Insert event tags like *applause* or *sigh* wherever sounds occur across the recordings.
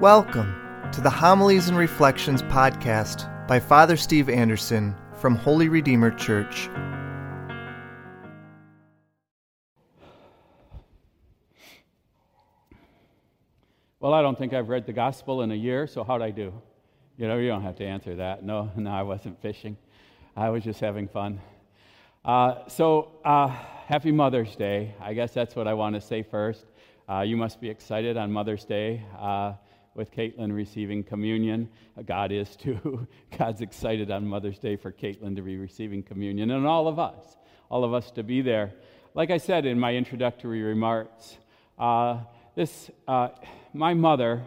Welcome to the Homilies and Reflections podcast by Father Steve Anderson from Holy Redeemer Church. Well, I don't think I've read the gospel in a year, so how'd I do? You know, you don't have to answer that. No, *laughs* no, I wasn't fishing. I was just having fun. Uh, so, uh, happy Mother's Day. I guess that's what I want to say first. Uh, you must be excited on Mother's Day. With Caitlin receiving communion. God is too. *laughs* God's excited on Mother's Day for Caitlin to be receiving communion and all of us, all of us to be there. Like I said in my introductory remarks, uh, this, uh, my mother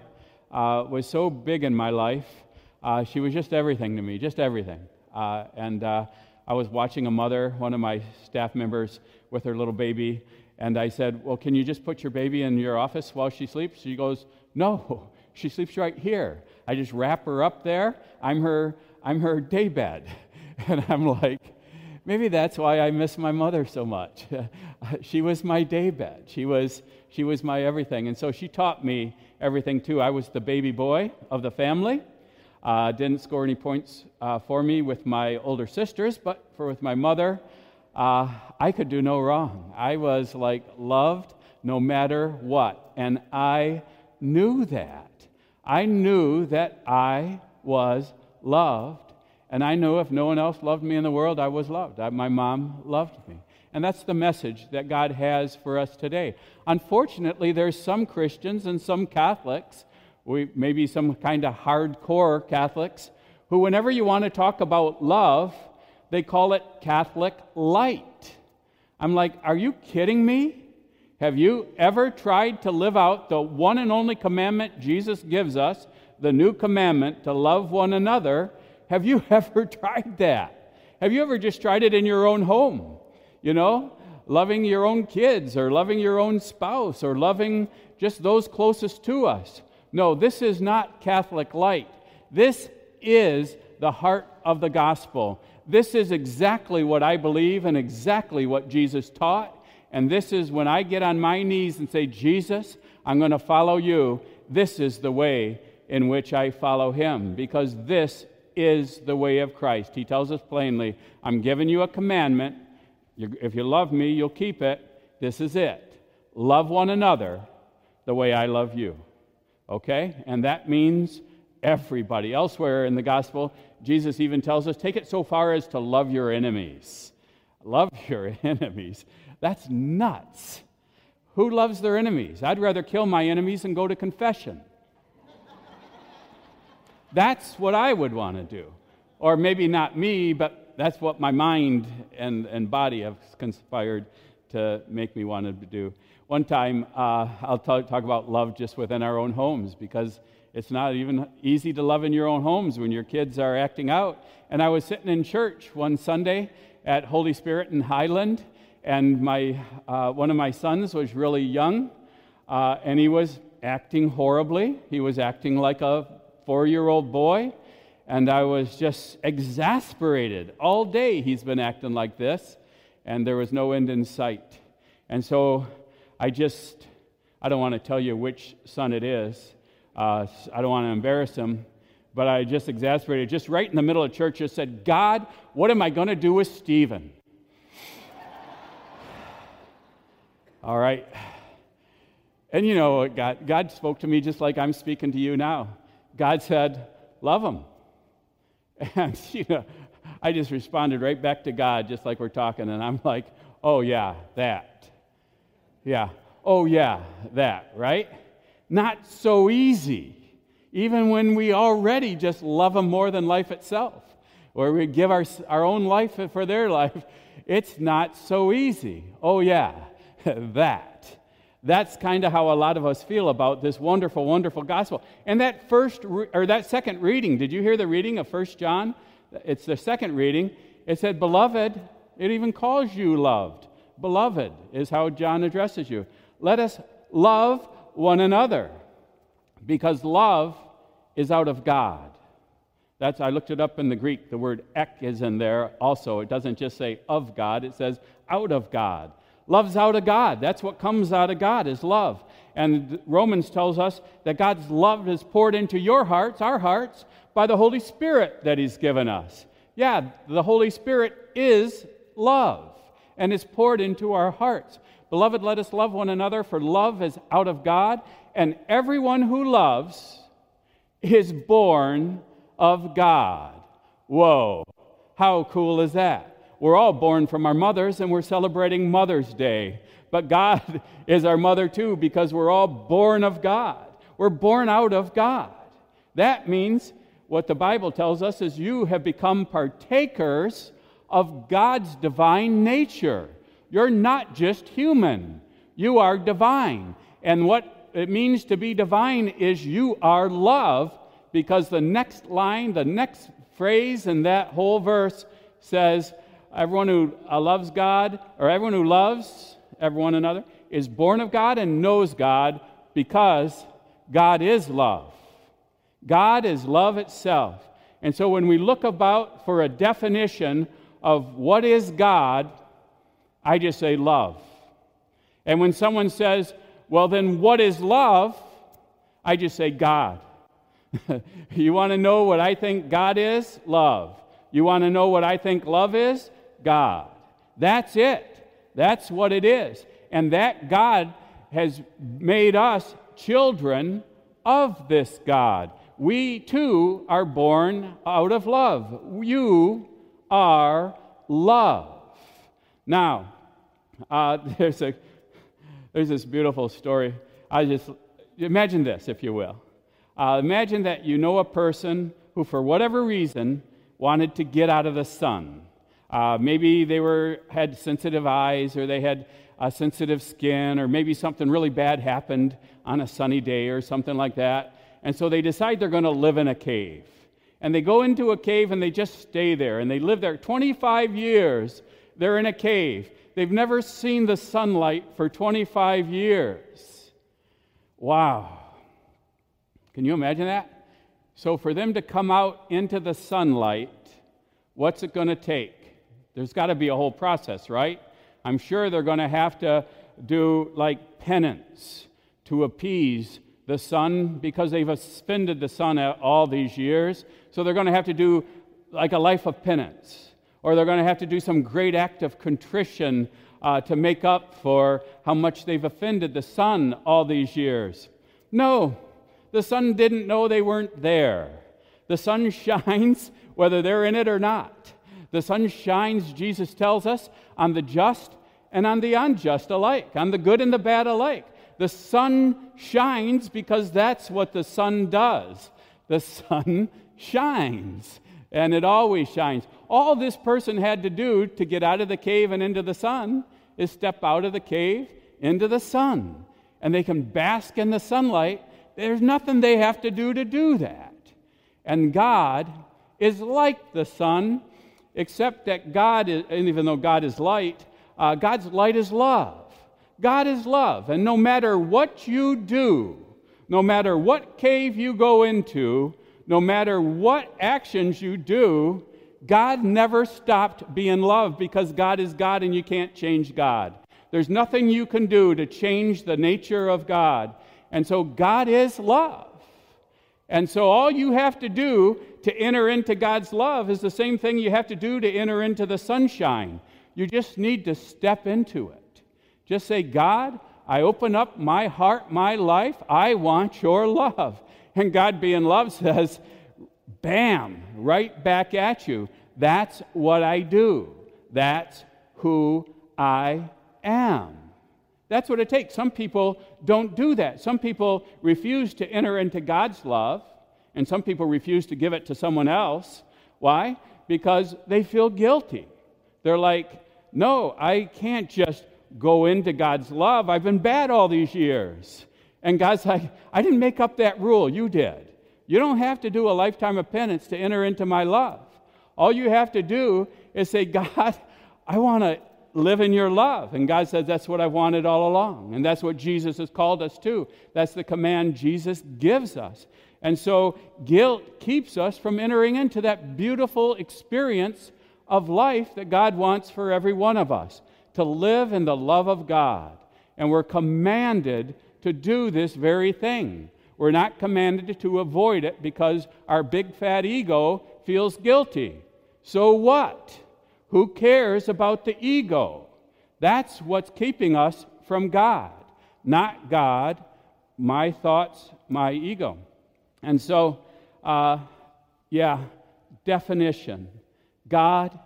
uh, was so big in my life. Uh, she was just everything to me, just everything. Uh, and uh, I was watching a mother, one of my staff members, with her little baby, and I said, Well, can you just put your baby in your office while she sleeps? She goes, No. She sleeps right here. I just wrap her up there. I'm her, I'm her daybed. *laughs* And I'm like, maybe that's why I miss my mother so much. *laughs* she was my daybed. She was, she was my everything. And so she taught me everything too. I was the baby boy of the family. Uh, didn't score any points uh, for me with my older sisters, but for with my mother, uh, I could do no wrong. I was like loved no matter what. And I knew that. I knew that I was loved, and I knew if no one else loved me in the world, I was loved. I, my mom loved me. And that's the message that God has for us today. Unfortunately, there's some Christians and some Catholics, we, maybe some kind of hardcore Catholics, who, whenever you want to talk about love, they call it Catholic light. I'm like, are you kidding me? Have you ever tried to live out the one and only commandment Jesus gives us, the new commandment to love one another? Have you *laughs* ever tried that? Have you ever just tried it in your own home? You know, loving your own kids or loving your own spouse or loving just those closest to us. No, this is not Catholic light. This is the heart of the gospel. This is exactly what I believe and exactly what Jesus taught and this is when I get on my knees and say, Jesus, I'm going to follow you. This is the way in which I follow him because this is the way of Christ. He tells us plainly, I'm giving you a commandment. If you love me, you'll keep it. This is it. Love one another the way I love you. Okay? And that means everybody. Elsewhere in the gospel, Jesus even tells us take it so far as to love your enemies. Love your *laughs* enemies. That's nuts. Who loves their enemies? I'd rather kill my enemies and go to confession. that's what I would want to do. Or maybe not me, but that's what my mind and, and body have conspired to make me want to do. One time, uh, I'll talk, talk about love just within our own homes because it's not even easy to love in your own homes when your kids are acting out. And I was sitting in church one Sunday at Holy Spirit in Highland, and my, uh, one of my sons was really young, uh, and he was acting horribly. He was acting like a four year old boy, and I was just exasperated. All day he's been acting like this, and there was no end in sight. And so I just, I don't want to tell you which son it is. Uh, I don't want to embarrass him, but I just exasperated, just right in the middle of church, just said, God, what am I going to do with Stephen? All right. And you know, God, God spoke to me just like I'm speaking to you now. God said, Love them. *laughs* And, you know, I just responded right back to God, just like we're talking. And I'm like, Oh, yeah, that. Yeah. Oh, yeah, that, right? Not so easy. Even when we already just love them more than life itself, or we give our, our own life for their life, it's not so easy. Oh, yeah. *laughs* that. That's kind of how a lot of us feel about this wonderful, wonderful gospel. And that first or that second reading, did you hear the reading of First John? It's the second reading. It said, Beloved, it even calls you loved. Beloved is how John addresses you. Let us love one another because love is out of God. That's, I looked it up in the Greek. The word ek is in there also. It doesn't just say of God, it says out of God. Love's out of God. That's what comes out of God is love. And Romans tells us that God's love is poured into your hearts, our hearts, by the Holy Spirit that He's given us. Yeah, the Holy Spirit is love and is poured into our hearts. Beloved, let us love one another, for love is out of God, and everyone who loves is born of God. Whoa, how cool is that? We're all born from our mothers, and we're celebrating Mother's Day. But God *laughs* is our mother too, because we're all born of God. We're born out of God. That means what the Bible tells us is you have become partakers of God's divine nature. You're not just human, you are divine. And what it means to be divine is you are love, because the next line, the next phrase in that whole verse says, Everyone who uh, loves God, or everyone who loves everyone another, is born of God and knows God because God is love. God is love itself. And so when we look about for a definition of what is God, I just say love. And when someone says, well, then what is love? I just say God. *laughs* you want to know what I think God is? Love. You want to know what I think love is? God. That's it. That's what it is. And that God has made us children of this God. We too are born out of love. You are love. Now, uh, *laughs* there's, a, there's this beautiful story. I just imagine this, if you will. Uh, imagine that you know a person who, for whatever reason, wanted to get out of the sun. Uh, maybe they were, had sensitive eyes or they had a sensitive skin, or maybe something really bad happened on a sunny day or something like that. And so they decide they're going to live in a cave. And they go into a cave and they just stay there. And they live there 25 years. They're in a cave. They've never seen the sunlight for 25 years. Wow. Can you imagine that? So, for them to come out into the sunlight, what's it going to take? There's got to be a whole process, right? I'm sure they're going to have to do like penance to appease the sun because they've offended the sun all these years. So they're going to have to do like a life of penance, or they're going to have to do some great act of contrition uh, to make up for how much they've offended the sun all these years. No, the sun didn't know they weren't there. The sun *laughs* shines whether they're in it or not. The sun shines, Jesus tells us, on the just and on the unjust alike, on the good and the bad alike. The sun shines because that's what the sun does. The sun *laughs* shines, and it always shines. All this person had to do to get out of the cave and into the sun is step out of the cave into the sun, and they can bask in the sunlight. There's nothing they have to do to do that. And God is like the sun except that God is, even though God is light, uh, God's light is love. God is love. And no matter what you do, no matter what cave you go into, no matter what actions you do, God never stopped being love because God is God and you can't change God. There's nothing you can do to change the nature of God. And so God is love. And so all you have to do to enter into God's love is the same thing you have to do to enter into the sunshine. You just need to step into it. Just say, God, I open up my heart, my life. I want your love. And God, being love, says, bam, right back at you. That's what I do. That's who I am. That's what it takes. Some people don't do that. Some people refuse to enter into God's love, and some people refuse to give it to someone else. Why? Because they feel guilty. They're like, no, I can't just go into God's love. I've been bad all these years. And God's like, I didn't make up that rule. You did. You don't have to do a lifetime of penance to enter into my love. All you have to do is say, God, I want to live in your love. And God says, That's what I wanted all along. And that's what Jesus has called us to. That's the command Jesus gives us. And so guilt keeps us from entering into that beautiful experience of life that God wants for every one of us. to live in the love of God. And we're commanded to do this very thing. We're not commanded to avoid it because our big fat ego feels guilty. So what? Who cares about the ego? That's what's keeping us from God, not God, my thoughts, my ego. And so, uh, yeah, definition God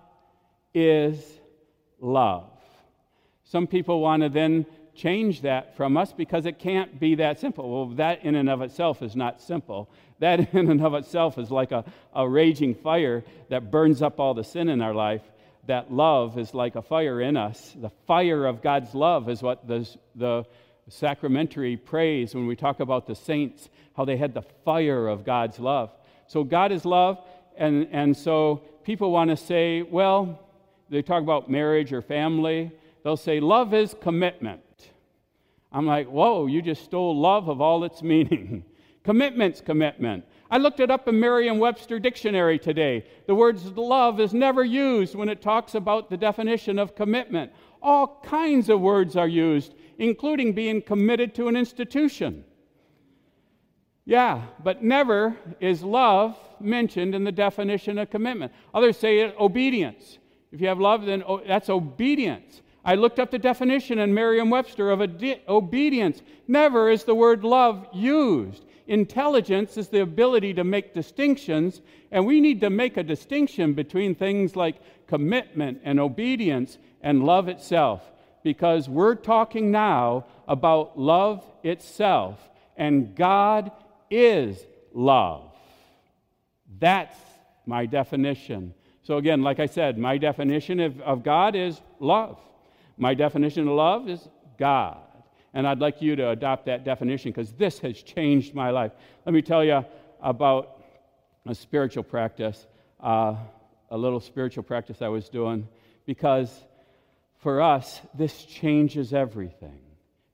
is love. Some people want to then change that from us because it can't be that simple. Well, that in and of itself is not simple. That *laughs* in and of itself is like a, a raging fire that burns up all the sin in our life. That love is like a fire in us. The fire of God's love is what the, the sacramentary praise when we talk about the saints, how they had the fire of God's love. So God is love, and, and so people want to say, well, they talk about marriage or family, they'll say, love is commitment. I'm like, whoa, you just stole love of all its meaning. *laughs* Commitment's commitment. I looked it up in Merriam Webster Dictionary today. The word love is never used when it talks about the definition of commitment. All kinds of words are used, including being committed to an institution. Yeah, but never is love mentioned in the definition of commitment. Others say obedience. If you have love, then oh, that's obedience. I looked up the definition in Merriam Webster of obedience. Never is the word love used. Intelligence is the ability to make distinctions, and we need to make a distinction between things like commitment and obedience and love itself, because we're talking now about love itself, and God is love. That's my definition. So, again, like I said, my definition of, of God is love. My definition of love is God. And I'd like you to adopt that definition because this has changed my life. Let me tell you about a spiritual practice, uh, a little spiritual practice I was doing, because for us, this changes everything.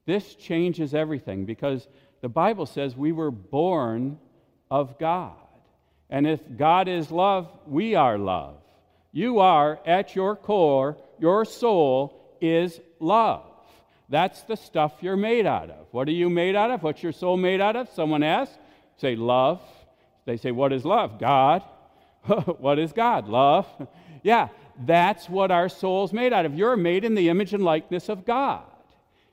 This changes everything because the Bible says we were born of God. And if God is love, we are love. You are, at your core, your soul is love. That's the stuff you're made out of. What are you made out of? What's your soul made out of? Someone asks. Say, love. They say, What is love? God. *laughs* what is God? Love. *laughs* yeah, that's what our soul's made out of. You're made in the image and likeness of God.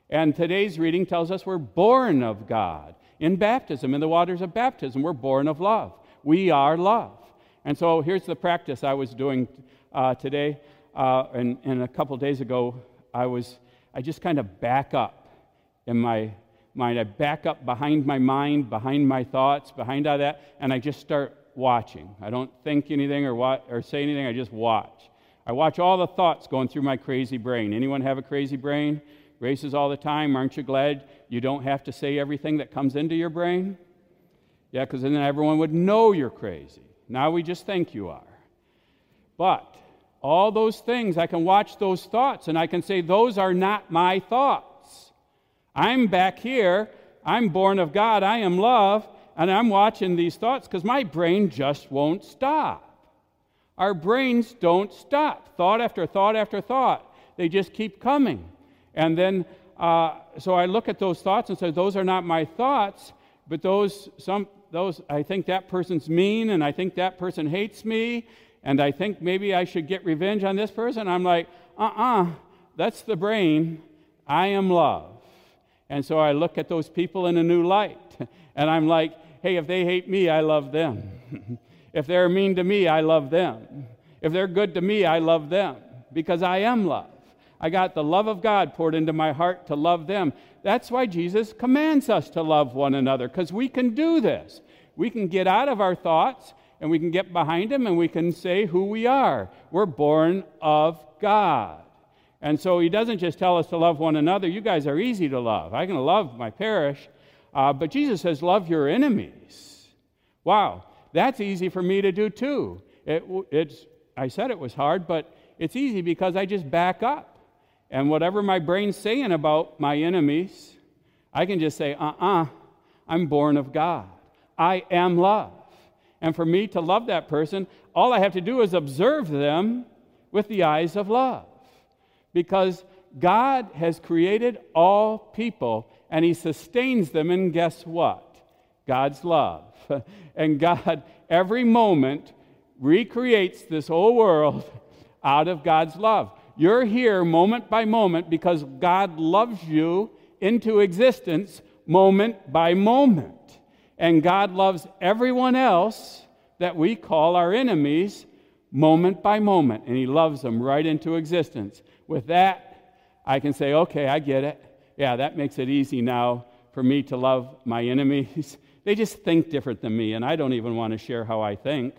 And today's reading tells us we're born of God. In baptism, in the waters of baptism, we're born of love. We are love. And so here's the practice I was doing uh, today. Uh, and, and a couple days ago, I was, I just kind of back up in my mind. I back up behind my mind, behind my thoughts, behind all that, and I just start watching. I don't think anything or, what, or say anything, I just watch. I watch all the thoughts going through my crazy brain. Anyone have a crazy brain? Races all the time. Aren't you glad you don't have to say everything that comes into your brain? Yeah, because then everyone would know you're crazy. Now we just think you are. But all those things, I can watch those thoughts and I can say, those are not my thoughts. I'm back here, I'm born of God, I am love, and I'm watching these thoughts because my brain just won't stop. Our brains don't stop, thought after thought after thought. They just keep coming. And then, uh, so I look at those thoughts and say, those are not my thoughts, but those, some, those, I think that person's mean, and I think that person hates me, and I think maybe I should get revenge on this person. I'm like, uh uh-uh, uh, that's the brain. I am love. And so I look at those people in a new light. *laughs* And I'm like, hey, if they hate me, I love them. *laughs* if they're mean to me, I love them. If they're good to me, I love them because I am love. I got the love of God poured into my heart to love them. That's why Jesus commands us to love one another because we can do this. We can get out of our thoughts and we can get behind him and we can say who we are. We're born of God. And so he doesn't just tell us to love one another. You guys are easy to love. I can love my parish, uh, but Jesus says, love your enemies. Wow, that's easy for me to do too. It, it's, I said it was hard, but it's easy because I just back up. And whatever my brain's saying about my enemies, I can just say, uh uh-uh, uh, i am born of God. I am love. And for me to love that person, all I have to do is observe them with the eyes of love. Because God has created all people and He sustains them and guess what? God's love. *laughs* and God, every moment, recreates this whole world *laughs* out of God's love. You're here moment by moment because God loves you into existence moment by moment. And God loves everyone else that we call our enemies moment by moment. And He loves them right into existence. With that, I can say, okay, I get it. Yeah, that makes it easy now for me to love my enemies. *laughs* they just think different than me, and I don't even want to share how I think.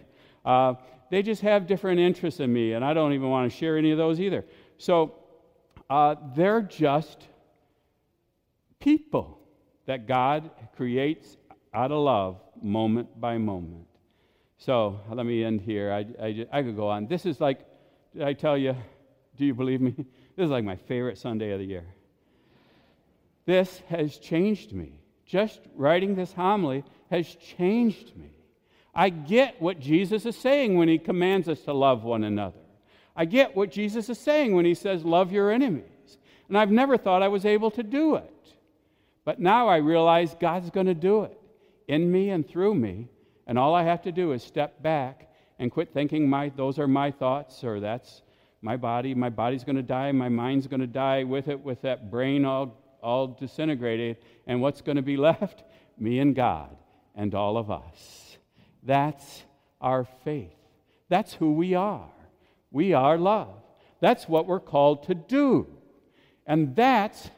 Uh, they just have different interests in me, and I don't even want to share any of those either. So uh, they're just people that God creates out of love moment by moment. So let me end here. I, I, I could go on. This is like, did I tell you? Do you believe me? *laughs* This is like my favorite Sunday of the year. This has changed me. Just writing this homily has changed me. I get what Jesus is saying when he commands us to love one another. I get what Jesus is saying when he says, Love your enemies. And I've never thought I was able to do it. But now I realize God's going to do it in me and through me. And all I have to do is step back and quit thinking my, those are my thoughts or that's my body. My body's going to die. My mind's going to die with it, with that brain all, all disintegrated. And what's going to be *laughs* left? Me and God and all of us. That's our faith. That's who we are. We are love. That's what we're called to do. And that's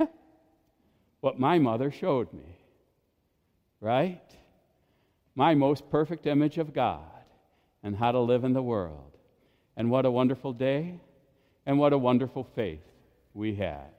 *laughs* what my mother showed me. Right? My most perfect image of God and how to live in the world. And what a wonderful day and what a wonderful faith we had.